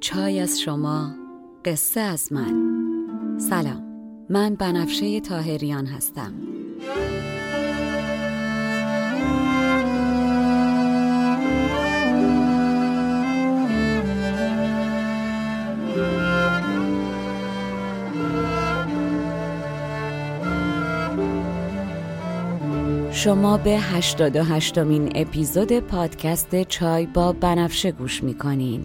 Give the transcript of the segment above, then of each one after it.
چای از شما قصه از من. سلام من بنفشه تاهریان هستم. شما به 88 مین اپیزود پادکست چای با بنفشه گوش می‌کنین.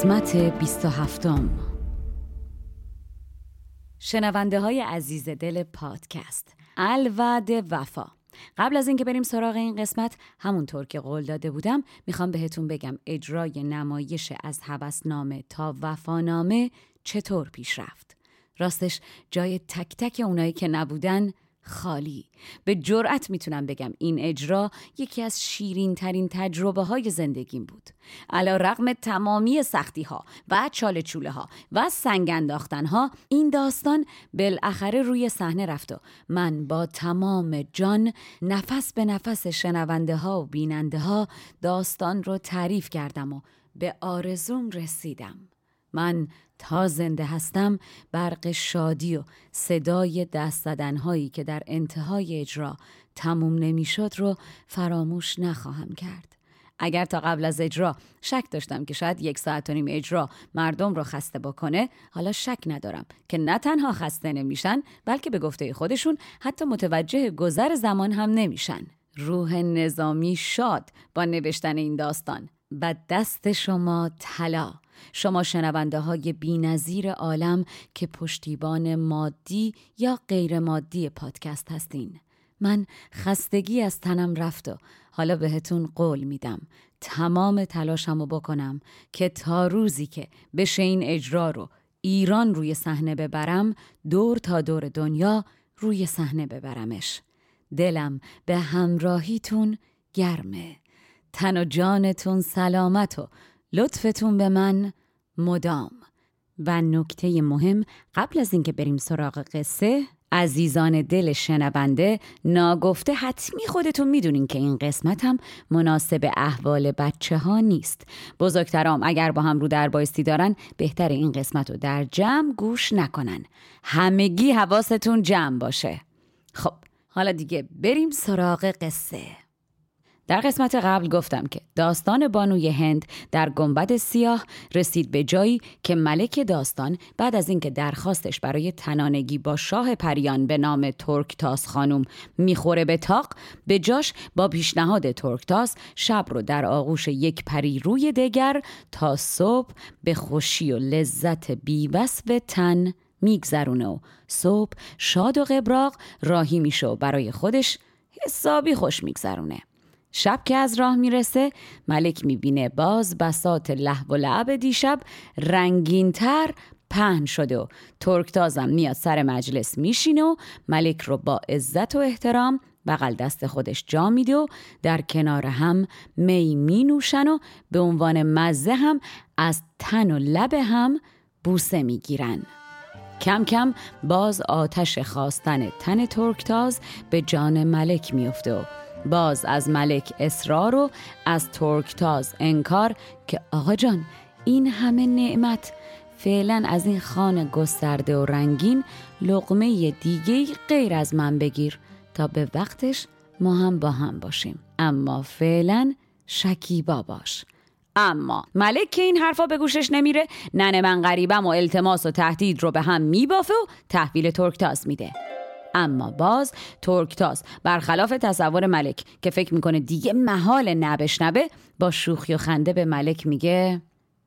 قسمت 27 شنونده های عزیز دل پادکست الوعد وفا. قبل از اینکه بریم سراغ این قسمت همونطور که قول داده بودم می‌خوام بهتون بگم اجرای نمایش از هوسنامه تا وفانامه چطور پیش رفت. راستش جای تک تک اونایی که نبودن خالی. به جرأت می‌تونم بگم این اجرا یکی از شیرین ترین تجربه های زندگیم بود. علا رقم تمامی سختی ها و چاله چوله ها و سنگ انداختن ها این داستان بالاخره روی صحنه رفت و من با تمام جان نفس به نفس شنونده ها و بیننده ها داستان رو تعریف کردم و به آرزوم رسیدم. من تا زنده هستم برق شادی و صدای دست هایی که در انتهای اجرا تموم نمی‌شد رو فراموش نخواهم کرد. اگر تا قبل از اجرا شک داشتم که شاید یک ساعت و نیم اجرا مردم رو خسته بکنه حالا شک ندارم که نه تنها خسته نمیشن بلکه به گفته خودشون حتی متوجه گذر زمان هم نمیشن. روح نظامی شاد با نوشتن این داستان. و دست شما طلا. شما شنونده های بی عالم که پشتیبان مادی یا غیر مادی پادکست هستین. من خستگی از تنم رفت و حالا بهتون قول میدم. تمام تلاشمو بکنم که تا روزی که بشه این اجرا رو ایران روی صحنه ببرم دور تا دور دنیا روی صحنه ببرمش. دلم به همراهیتون گرمه. تن و جانتون سلامت و لطفتون به من مدام. و نکته مهم قبل از اینکه بریم سراغ قصه عزیزان دل شنونده ناگفته حتمی خودتون می‌دونین که این قسمت هم مناسب احوال بچه ها نیست. بزرگترام اگر با هم رو در بایستی دارن بهتر این قسمت رو در جمع گوش نکنن. همگی حواستون جمع باشه. خب حالا دیگه بریم سراغ قصه. در قسمت قبل گفتم که داستان بانوی هند در گنبد سیاه رسید به جایی که ملک داستان بعد از اینکه درخواستش برای تنانگی با شاه پریان به نام ترکتاس خانم می‌خوره به تاق به جاش با پیشنهاد ترکتاس شب رو در آغوش یک پری روی دگر تا صبح به خوشی و لذت بیوصف تن میگذرونه و صبح شاد و قبراق راهی میشه و برای خودش حسابی خوش میگذرونه. شب که از راه می‌رسه ملک می‌بینه باز بسات لحو و لعب دیشب رنگینتر پهن شده و ترکتازم میاد سر مجلس میشینه و ملک رو با عزت و احترام بغل دست خودش جا میده و در کنار هم می می نوشن و به عنوان مزه هم از تن و لب هم بوسه می‌گیرن. کم کم باز آتش خواستن تن ترکتاز به جان ملک میفته و باز از ملک اصرار و از ترکتاز انکار که آقا جان این همه نعمت فعلا از این خانه گسترده و رنگین لقمه دیگه غیر از من بگیر تا به وقتش ما هم با هم باشیم. اما فعلا شکیبا باش. اما ملک که این حرفا به گوشش نمیره ننه من غریبم و التماس و تهدید رو به هم میبافه و تحویل ترکتاز میده. اما باز ترکتاز برخلاف تصور ملک که فکر می‌کنه دیگه محال نبشنبه با شوخی و خنده به ملک میگه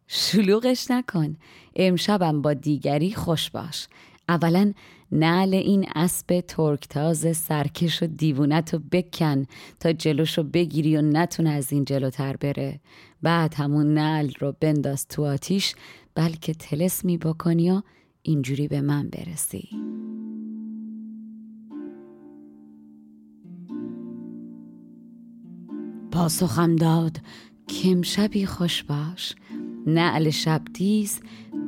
شلوغش نکن امشبم با دیگری خوش باش. اولا نعل این اسب ترکتاز سرکش و دیوونت رو بکن تا جلوشو بگیری و نتونه از این جلوتر بره. بعد همون نعل رو بنداز تو آتیش بلکه تلسمی بکنی و اینجوری به من برسی. پاسخم داد کم شبی خوش باش نعل شب دیز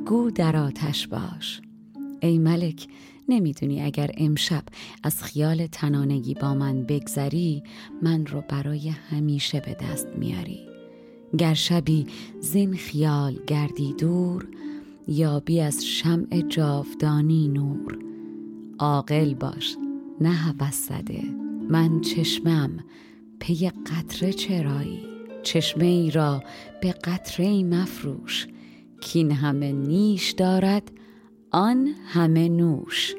گو در آتش باش. ای ملک نمی‌دونی اگر امشب از خیال تنانگی با من بگذری من رو برای همیشه به دست میاری. گر شبی زین خیال گردی دور یا بی از شمع جاودانی نور. عاقل باش نه هوس زده من چشمم پی قطره چرایی؟ چشمه ای را به قطره ای مفروش. کین همه نیش دارد آن همه نوش.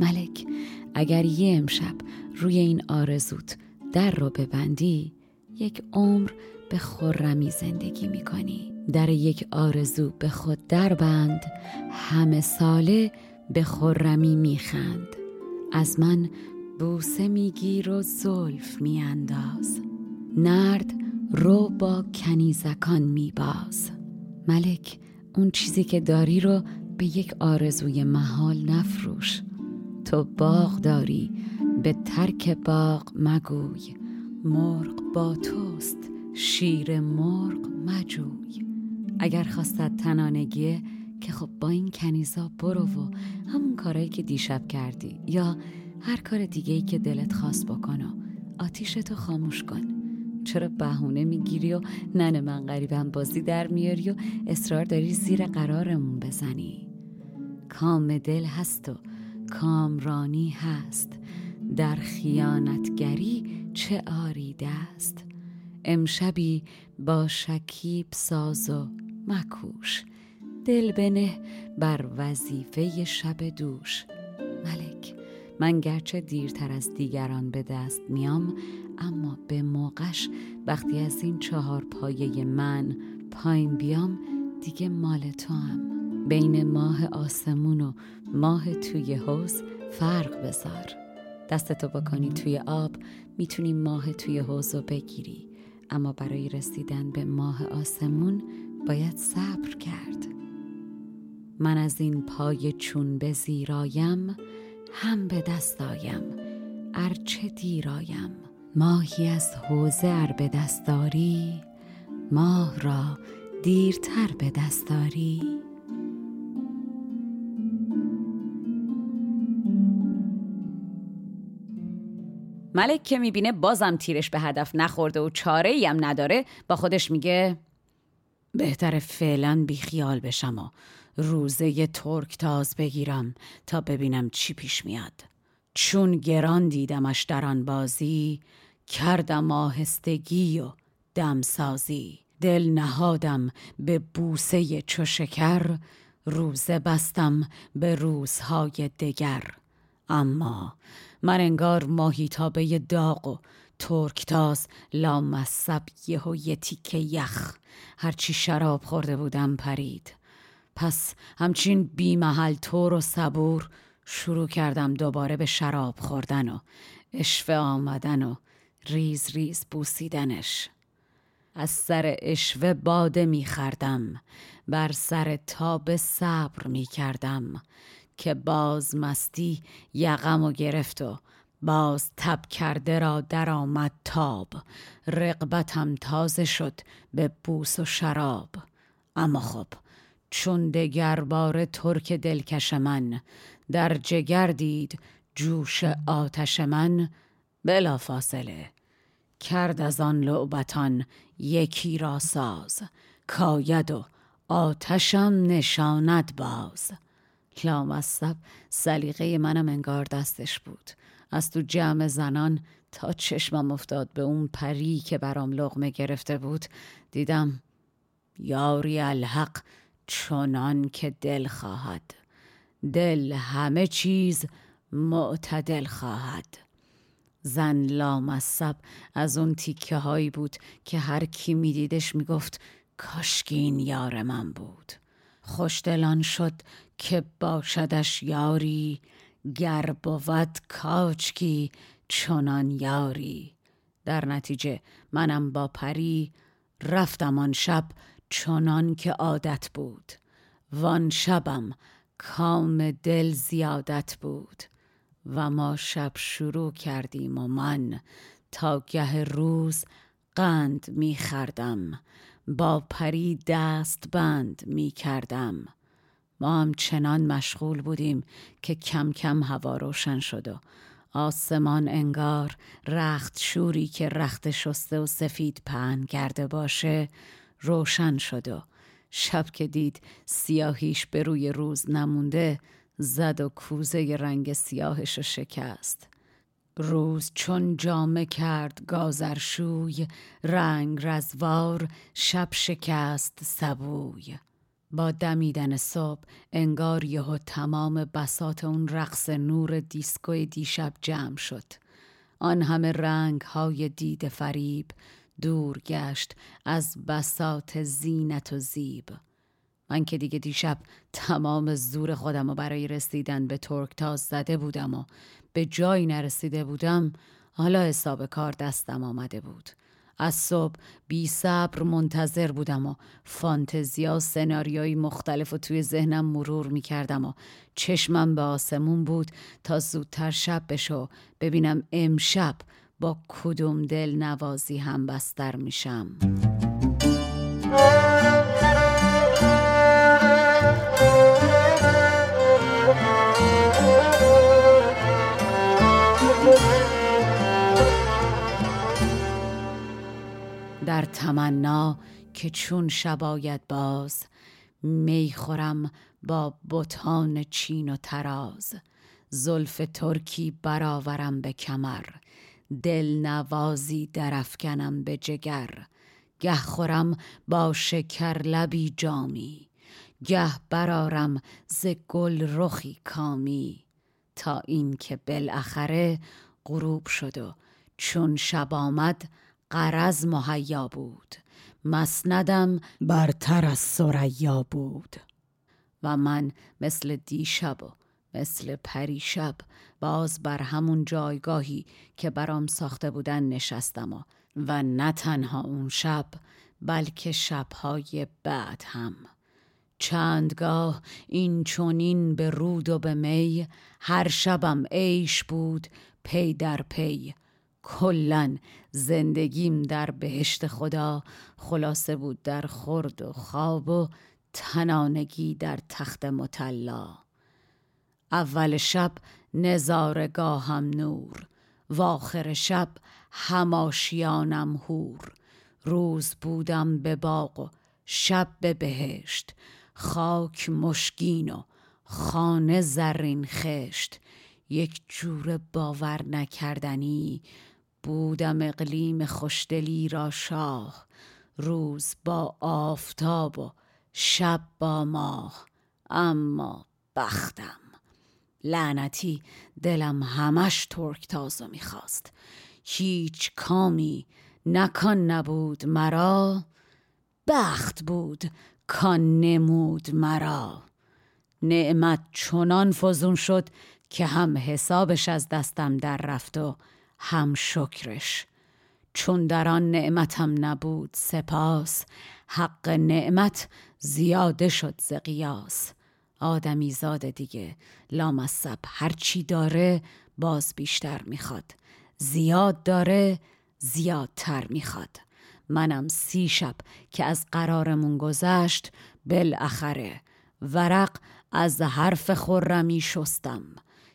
ملک اگر یه امشب روی این آرزوت در رو ببندی یک عمر به خرمی زندگی می‌کنی. در یک آرزو به خود در بند همه ساله به خرمی میخند. از من بوسه میگیر و زلف میانداز. نرد رو با کنیزکان میباز. ملک اون چیزی که داری رو به یک آرزوی محال نفروش. تو باغ داری به ترک باغ مگوی. مرغ با توست شیر مرغ مجوی. اگر خواستد تنانگیه که خب با این کنیزا برو و همون کارایی که دیشب کردی یا هر کار دیگه ای که دلت خواست بکن و آتیشتو خاموش کن. چرا بهونه می‌گیری و ننه من غریبم بازی در میاری و اصرار داری زیر قرارمون بزنی؟ کام دل هست و کامرانی هست. در خیانتگری چه آریده است امشبی با شکیب ساز و مکوش. دل بنه بر وظیفه شب دوش. ملک. من گرچه دیرتر از دیگران به دست میام اما به موقعش وقتی از این چهار پایه من پایین بیام دیگه مال تو هم بین ماه آسمون و ماه توی حوز فرق بذار. دستتو بکنی توی آب می‌تونی ماه توی حوز رو بگیری. اما برای رسیدن به ماه آسمون باید صبر کرد. من از این پای چون به زیرایم هم به دست آیم. ارچه دیرایم ماهی از حوزه ار به دستاری ماه را دیرتر به دستاری ملک که می‌بینه بازم تیرش به هدف نخورده و چاره ای هم نداره با خودش میگه بهتر فعلا بیخیال بشم و روزه ترک تاز بگیرم تا ببینم چی پیش میاد. چون گران دیدمش در آن بازی کردم آهستگی و دمسازی دل نهادم به بوسه چو شکر روزه بستم به روزهای دگر. اما من انگار ماهیتابه داغ و ترکتاز لامصب یهو یه تیکه یخ. هرچی شراب خورده بودم پرید. پس همچین بی محل طور و صبور شروع کردم دوباره به شراب خوردن و اشوه آمدن و ریز ریز بوسیدنش. از سر اشوه باده می خردم بر سر تاب صبر می کردم که باز مستی یقم و گرفت و باز تب کرده را درآمد تاب. رقبتم تازه شد به بوس و شراب. اما خب چون دگر بار ترک دلکش من در جگر دید جوش آتش من. بلا فاصله کرد از آن لعبتان یکی را ساز. کاید و آتشم نشاند باز. لامصب سلیقه منم انگار دستش بود. از تو جمع زنان تا چشمم افتاد به اون پری که برام لغمه گرفته بود دیدم یاری الحق چنان که دل خواهد. دل همه چیز معتدل خواهد. زن لامصب از اون تیکه هایی بود که هر کی میدیدش می‌گفت کاشکی این یار من بود. خوشدلان شد که باشدش یاری گر بود کاچکی چنان یاری. در نتیجه منم با پری رفتم آن شب چنان که عادت بود. وان شبم کام دل زیادت بود. و ما شب شروع کردیم و من تا گه روز قند می خردم. با پری دست بند می کردم. ما هم چنان مشغول بودیم که کم کم هوا روشن شد و آسمان انگار رخت شوری که رخت شسته و سفید پهن کرده باشه روشن شد و شب که دید سیاهیش به روی روز نمونده زد و کوزه رنگ سیاهش رو شکست. روز چون جامه کرد گازرشوی رنگ رزوار شب شکست سبوی. با دمیدن صبح انگار یهو تمام بسات اون رقص نور دیسکوی دیشب جمع شد. آن همه رنگ های دید فریب دور گشت از بسات زینت و زیب. من که دیگه دیشب تمام زور خودم و برای رسیدن به ترکتاز زده بودم و به جایی نرسیده بودم حالا حساب کار دستم آمده بود. از صبح بی صبر منتظر بودم و فانتزیا و سناریوی مختلف و توی ذهنم مرور می کردم و چشمم به آسمون بود تا زودتر شب بشو ببینم امشب با کدوم دل نوازی هم بستر میشم؟ در تمنا که چون شباید باز می خورم با بتان چین و تراز زلف ترکی برآورم به کمر. دل نوازی درفکنم به جگر. گه خورم با شکر لبی جامی. گه برارم ز گل رخی کامی. تا این که بالاخره غروب شد و چون شب آمد قرض مهیا بود. مسندم برتر از سریا بود. و من مثل دیشب و مثل پریشب باز بر همون جایگاهی که برام ساخته بودن نشستم و و نه تنها اون شب بلکه شبهای بعد هم. چندگاه این چونین به رود و به می هر شبم عیش بود پی در پی. کلا زندگیم در بهشت خدا خلاصه بود در خورد و خواب و تنانگی در تخت مطلا. اول شب نظارگاهم نور و آخر شب هماشیانم هور روز بودم به باغ و شب به بهشت خاک مشکین و خانه زرین خشت. یک جور باور نکردنی بودم اقلیم خوشدلی را شاه. روز با آفتاب و شب با ماه اما بختم. لعنتی دلم همش ترک تازو می‌خواست. هیچ کامی نکان نبود مرا بخت بود کان نمود مرا. نعمت چنان فزون شد که هم حسابش از دستم در رفت و هم شکرش. چون در آن نعمتم نبود سپاس حق نعمت زیاده شد ز قیاس. آدمی زاده دیگه. لامصب هرچی داره باز بیشتر می‌خواد. زیاد داره زیادتر می‌خواد. منم سی شب که از قرارمون گذشت بالاخره ورق از حرف خرمی شستم.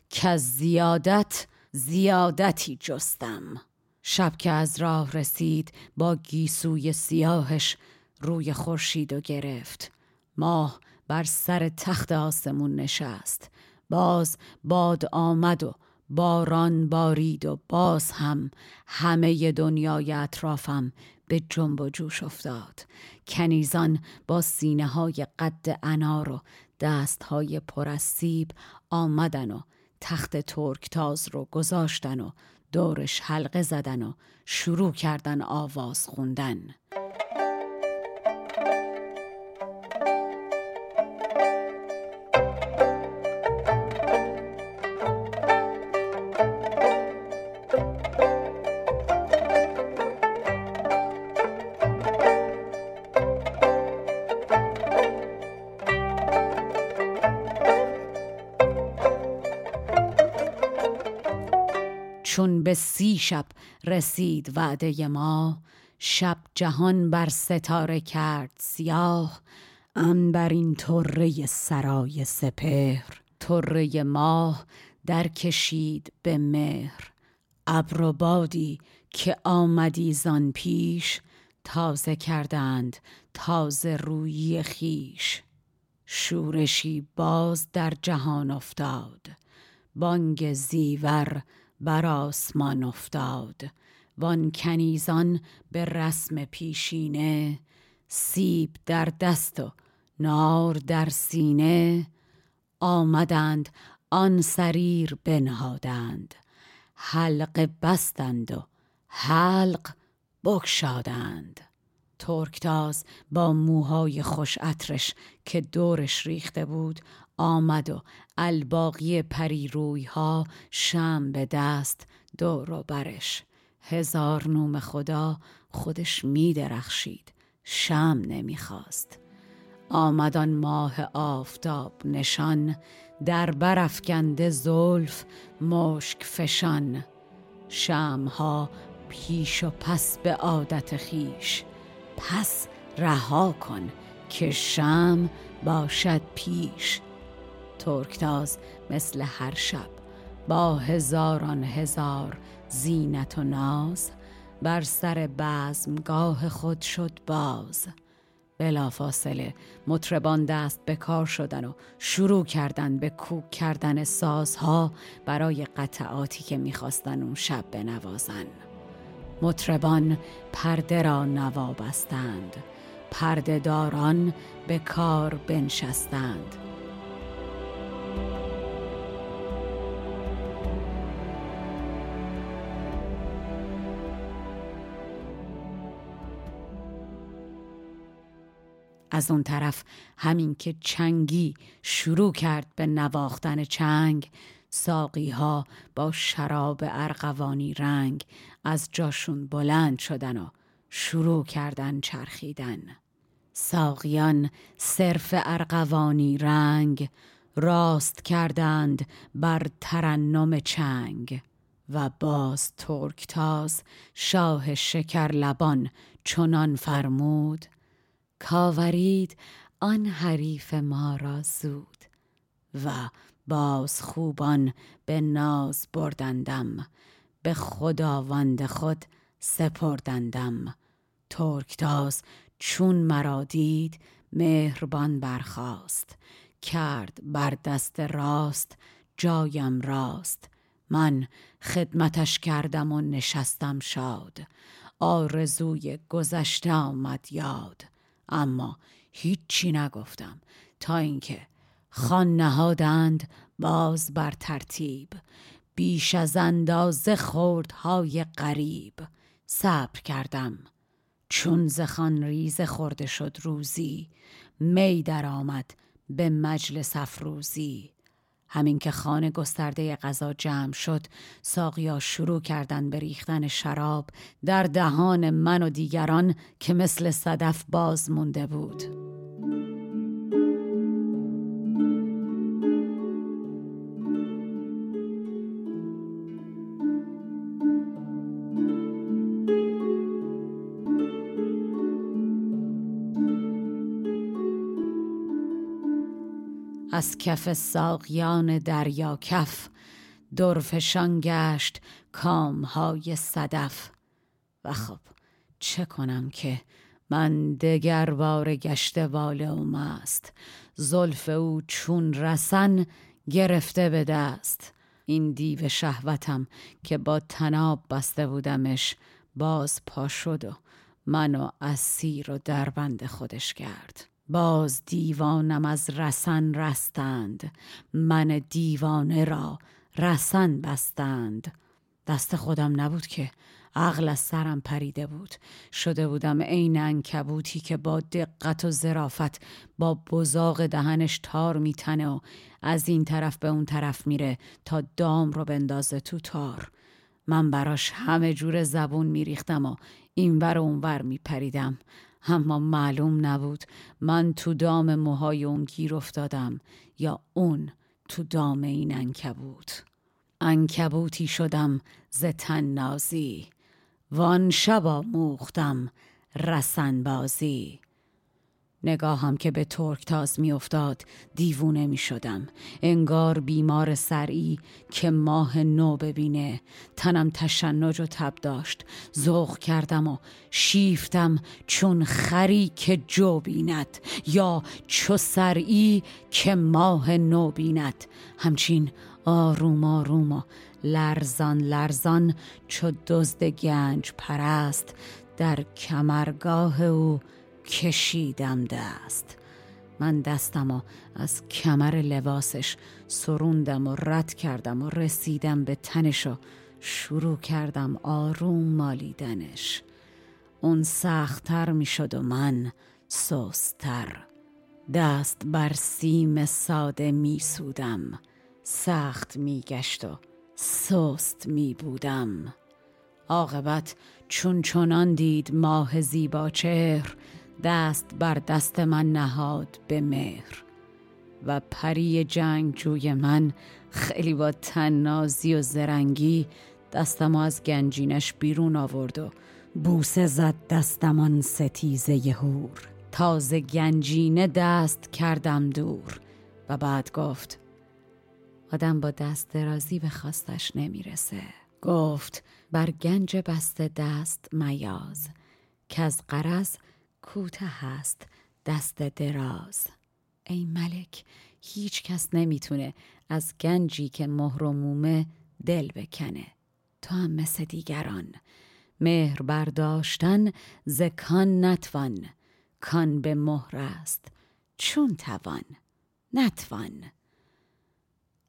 که از زیادت زیادتی جستم. شب که از راه رسید با گیسوی سیاهش روی خورشید و گرفت. ماه بر سر تخت آسمون نشست. باز باد آمد و باران بارید و باز هم همه دنیای اطرافم به جنب و جوش افتاد. کنیزان با سینه های قد انار و دست های پر از سیب آمدن و تخت ترکتاز رو گذاشتن و دورش حلقه زدن و شروع کردن آواز خوندن. چون به سی شب رسید وعده ما شب جهان بر ستاره کرد سیاه بر این طره سرای سپهر. طره ماه در کشید به مهر. ابر و بادی که آمدی زان پیش تازه کردند تازه روی خیش شورشی باز در جهان افتاد بانگ زیور بر آسمان افتاد. وان کنیزان به رسم پیشینه سیب در دست و نار در سینه آمدند آن سریر بنهادند. حلق بستند و حلق بکشادند ترکتاز با موهای خوش عطرش که دورش ریخته بود آمد و الباقی پریروی ها شم به دست دور و برش. هزار نوم خدا خودش می درخشید شم نمی‌خواست آمدان ماه آفتاب نشان در برافکنده زلف مشک فشان. شمها پیش و پس به عادت خیش پس رها کن که شم باشد پیش. ترکتاز مثل هر شب با هزاران هزار زینت و ناز بر سر بزمگاه خود شد باز. بلافاصله مطربان دست به کار شدن و شروع کردن به کوک کردن سازها برای قطعاتی که می‌خواستن اون شب بنوازن. مطربان پرده را نوا بستند پرده داران به کار بنشستند. از اون طرف همین که چنگی شروع کرد به نواختن چنگ ساقی ها با شراب ارغوانی رنگ از جاشون بلند شدن و شروع کردن چرخیدن. ساقیان صرف ارغوانی رنگ راست کردند بر ترنم چنگ و باز ترکتاز شاه شکر لبان چنان فرمود کاورید آن حریف ما را زود و باز خوبان به ناز بردندم به خداوند خود سپردندم. ترکتاز چون مرا دید مهربان برخاست. کرد بر دست راست جایم راست. من خدمتش کردم و نشستم شاد. آرزوی گذشته آمد یاد. اما هیچی نگفتم تا اینکه خان نهادند باز بر ترتیب. بیش از اندازه خوردهای غریب. صبر کردم. چون زخان ریز خورده شد روزی می در آمد به مجلس افروزی. همین که خانه گسترده غذا جمع شد ساقیا شروع کردن به ریختن شراب در دهان من و دیگران که مثل صدف باز مونده بود. از کف ساقیان دریا کف درفشان گشت کامهای صدف. و خب چه کنم که من دگر بار گشته واله و مست زلف او چون رسن گرفته به دست. این دیو شهوتم که با تناب بسته بودمش باز پا شد و منو اسیر و دربند خودش کرد باز دیوانم از رسن رستند. من دیوانه را رسن بستند. دست خودم نبود که عقل از سرم پریده بود. شده بودم عین انکبوتی که با دقت و ظرافت با بزاق دهنش تار میتنه و از این طرف به اون طرف میره تا دام رو بندازه تو تار. من براش همه جور زبون میریختم و اینور و اونور میپریدم. اما معلوم نبود من تو دام موهای اون گیر افتادم یا اون تو دام این انکبوت. انکبوتی شدم ز نازی. وان شبا موختم رسن بازی. نگاهم که به ترکتاز میافتاد دیوونه می شدم انگار بیمار سرعی که ماه نو ببینه. تنم تشنج و تب داشت. ذوق کردم و شیفتم چون خری که جو بیند یا چو سرعی که ماه نو بیند. همچین آروم آروم و لرزان لرزان چو دزد گنج پرست در کمرگاه او کشیدم دست. من دستم و از کمر لباسش سروندم و رد کردم و رسیدم به تنش و شروع کردم آروم مالیدنش. اون سختتر می شد و من سوستر دست بر سیم ساده می سودم سخت می گشت و سست می بودم عاقبت چون چنان دید ماه زیبا چهر دست بر دست من نهاد به مهر. و پری جنگجوی من خیلی با تنازی و زرنگی دستم از گنجینش بیرون آورد و بوسه زد دستمان ستیزه هور تازه گنجینه دست کردم دور. و بعد گفت آدم با دست درازی به خواستش نمی‌رسه. گفت بر گنج بسته دست میاز که از قرض کوته است دست دراز. ای ملک هیچ کس نمی‌تونه از گنجی که مهر و مومه دل بکنه. تو هم مثل دیگران. مهر برداشتن زکان نتوان. کان به مهر است چون توان. نتوان.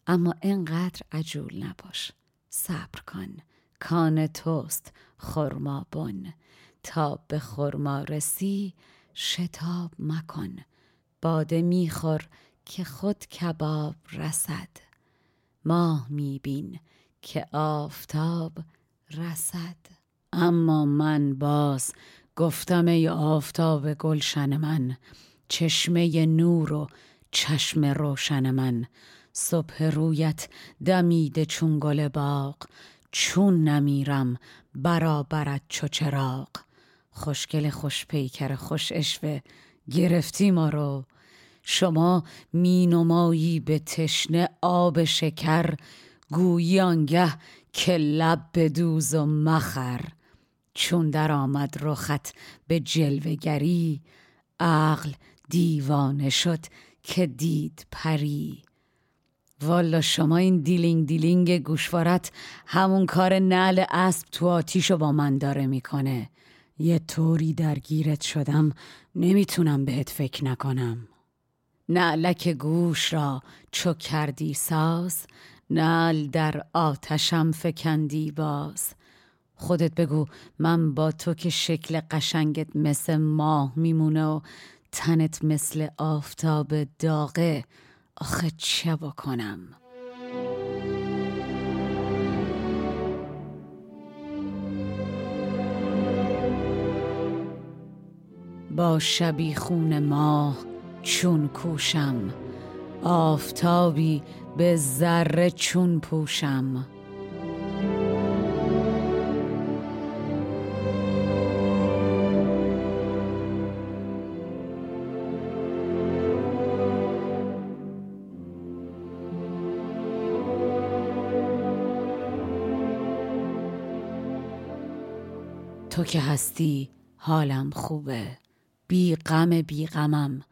اما انقدر عجول نباش. صبر کن. کان توست خرما بن. تا به خرما رسی شتاب مکن. باده میخور که خود کباب رسد. ماه میبین که آفتاب رسد. اما من باز گفتم ای آفتاب گلشن من چشمه نور و چشم روشن من. صبح رویت دمیده چون گل باغ چون نمیرم برابرت چو چراغ. خوشگل خوش پیکر خوش عشوه گرفتی ما رو. شما مینمایی به تشنه آب شکر گویی آنگه که لب بدوز و مخر. چون در آمد رخت به جلوه‌گری عقل دیوانه شد که دید پری. والا شما این دیلینگ دیلینگ گوشوارت همون کار نعل اسب تو آتیشو با من داره می‌کنه. یه طوری درگیرت شدم نمی‌تونم بهت فکر نکنم. نعلک گوش را چو کردی ساز نعل در آتشم فکندی باز. خودت بگو من با تو که شکل قشنگت مثل ماه میمونه و تنت مثل آفتاب داغه آخه چه بکنم؟ با شبیخون ماه چون کوشم آفتابی به ذره چون پوشم. تو که هستی حالم خوبه. بی غم بی غمم.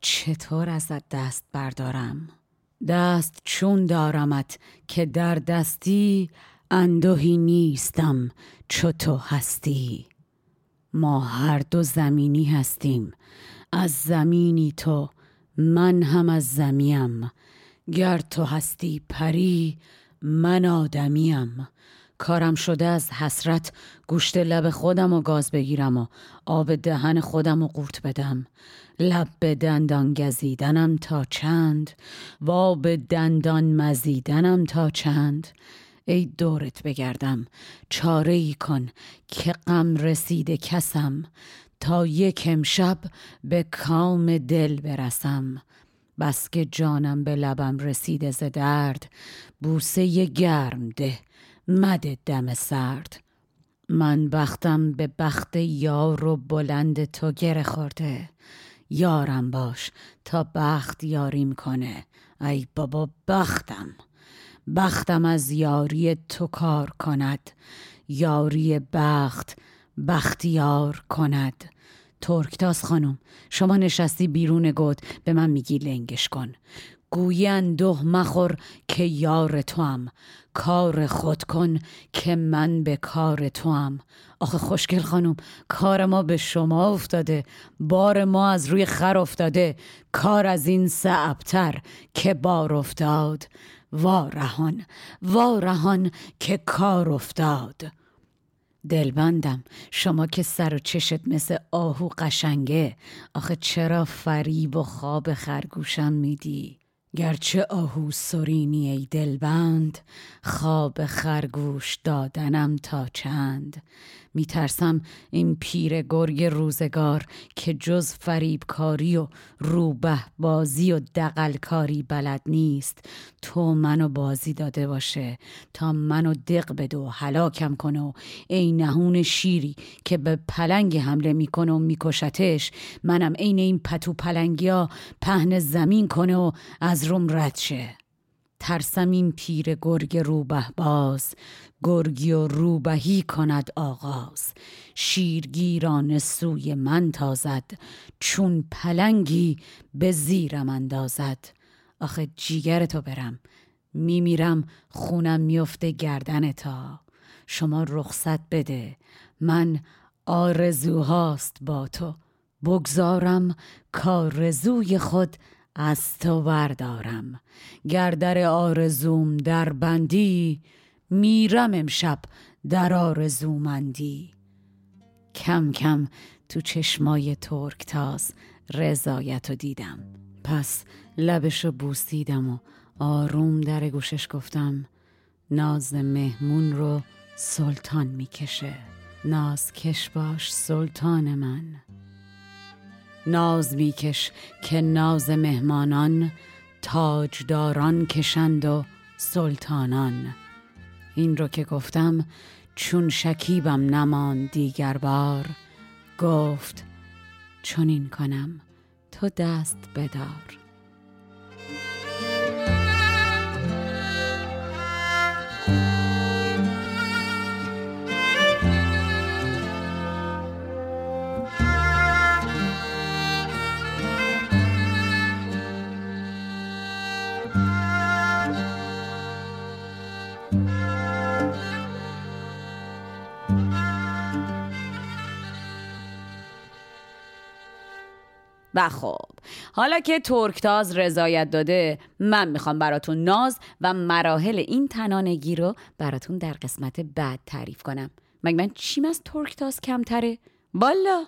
چطور ازت دست بردارم؟ دست چون دارمت که در دستی اندوهی نیستم چو تو هستی. ما هر دو زمینی هستیم. از زمینی تو من هم از زمیم. گر تو هستی پری من آدمیم. کارم شده از حسرت گوشت لب خودم و گاز بگیرم و آب دهن خودم و قورت بدم. لب به دندان گزیدنم تا چند؟ و به دندان مزیدنم تا چند؟ ای دورت بگردم چاره ای کن که غم رسیده کسم. تا یک امشب به کام دل برسم. بس که جانم به لبم رسیده ز درد بوسه گرم ده مد دم سرد. من بختم به بخت یار و بلند تو گره خورده. یارم باش تا بخت یاریم کنه. ای بابا بختم. بختم از یاری تو کار کند. یاری بخت بختیار کند. ترکتاز خانم شما نشستی بیرون گود به من میگی لنگش کن. گویند دو مخور که یار توام. کار خود کن که من به کار توام. آخه خوشگل خانم کار ما به شما افتاده. بار ما از روی خر افتاده. کار از این صعبتر که بار افتاد. وارهان وارهان که کار افتاد. دلبندم شما که سر و چشت مثل آهو قشنگه. آخه چرا فریب و خواب خرگوشم میدی؟ گرچه آهو سرینی ای دلبند خواب خرگوش دادنم تا چند. میترسم این پیر گرگ روزگار که جز فریبکاری و روبه بازی و دقلکاری بلد نیست. تو منو بازی داده باشه تا منو دق بده و حلاکم کنه و ای نهون شیری که به پلنگ حمله می‌کنه و میکشتش منم عین این پتو پلنگیا پهن زمین کنه و از روم رد شه. ترسم این پیر گرگ روبه باز گرگی و روبهی کند آغاز. شیرگیران سوی من تازد چون پلنگی به زیرم اندازد. آخه جیگر تو برم میمیرم خونم میفته گردن تا. شما رخصت بده من آرزوهاست با تو. بگذارم کارزوی خود از تو بردارم. گردر آرزوم در بندی میرم امشب در آرزومندی. کم کم تو چشمای ترک تاز رضایت رو دیدم. پس لبشو بوسیدم و آروم در گوشش گفتم ناز مهمون رو سلطان می‌کشه. ناز کش باش سلطان من. ناز میکش که ناز مهمانان تاجداران کشند و سلطانان. این رو که گفتم چون شکیبم نمان دیگر بار گفت چون این کنم تو دست بدار. و خب حالا که ترکتاز رضایت داده من می‌خوام براتون ناز و مراحل این تنانگی رو براتون در قسمت بعد تعریف کنم. مگه من چیم از ترکتاز کمتره؟ بالا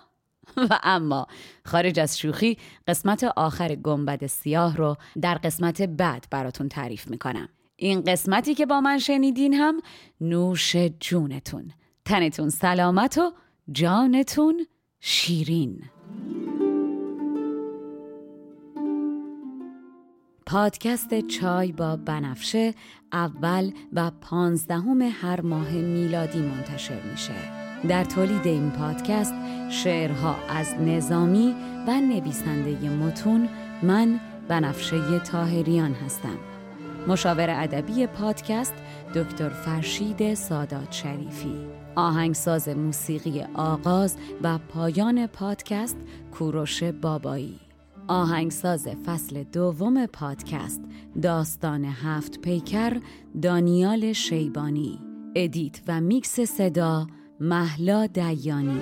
و اما خارج از شوخی قسمت آخر گنبد سیاه رو در قسمت بعد براتون تعریف می‌کنم. این قسمتی که با من شنیدین هم نوش جونتون. تنتون سلامت و جانتون شیرین. پادکست چای با بنفشه اول و پانزدهم هر ماه میلادی منتشر میشه. در تولید این پادکست شعرها از نظامی و نویسنده متون من بنفشه تاهریان هستم. مشاور ادبی پادکست دکتر فرشید سادات شریفی. آهنگساز موسیقی آغاز و پایان پادکست کوروش بابایی. آهنگساز فصل دوم پادکست داستان هفت پیکر دانیال شیبانی. ادیت و میکس صدا محلا دیانی.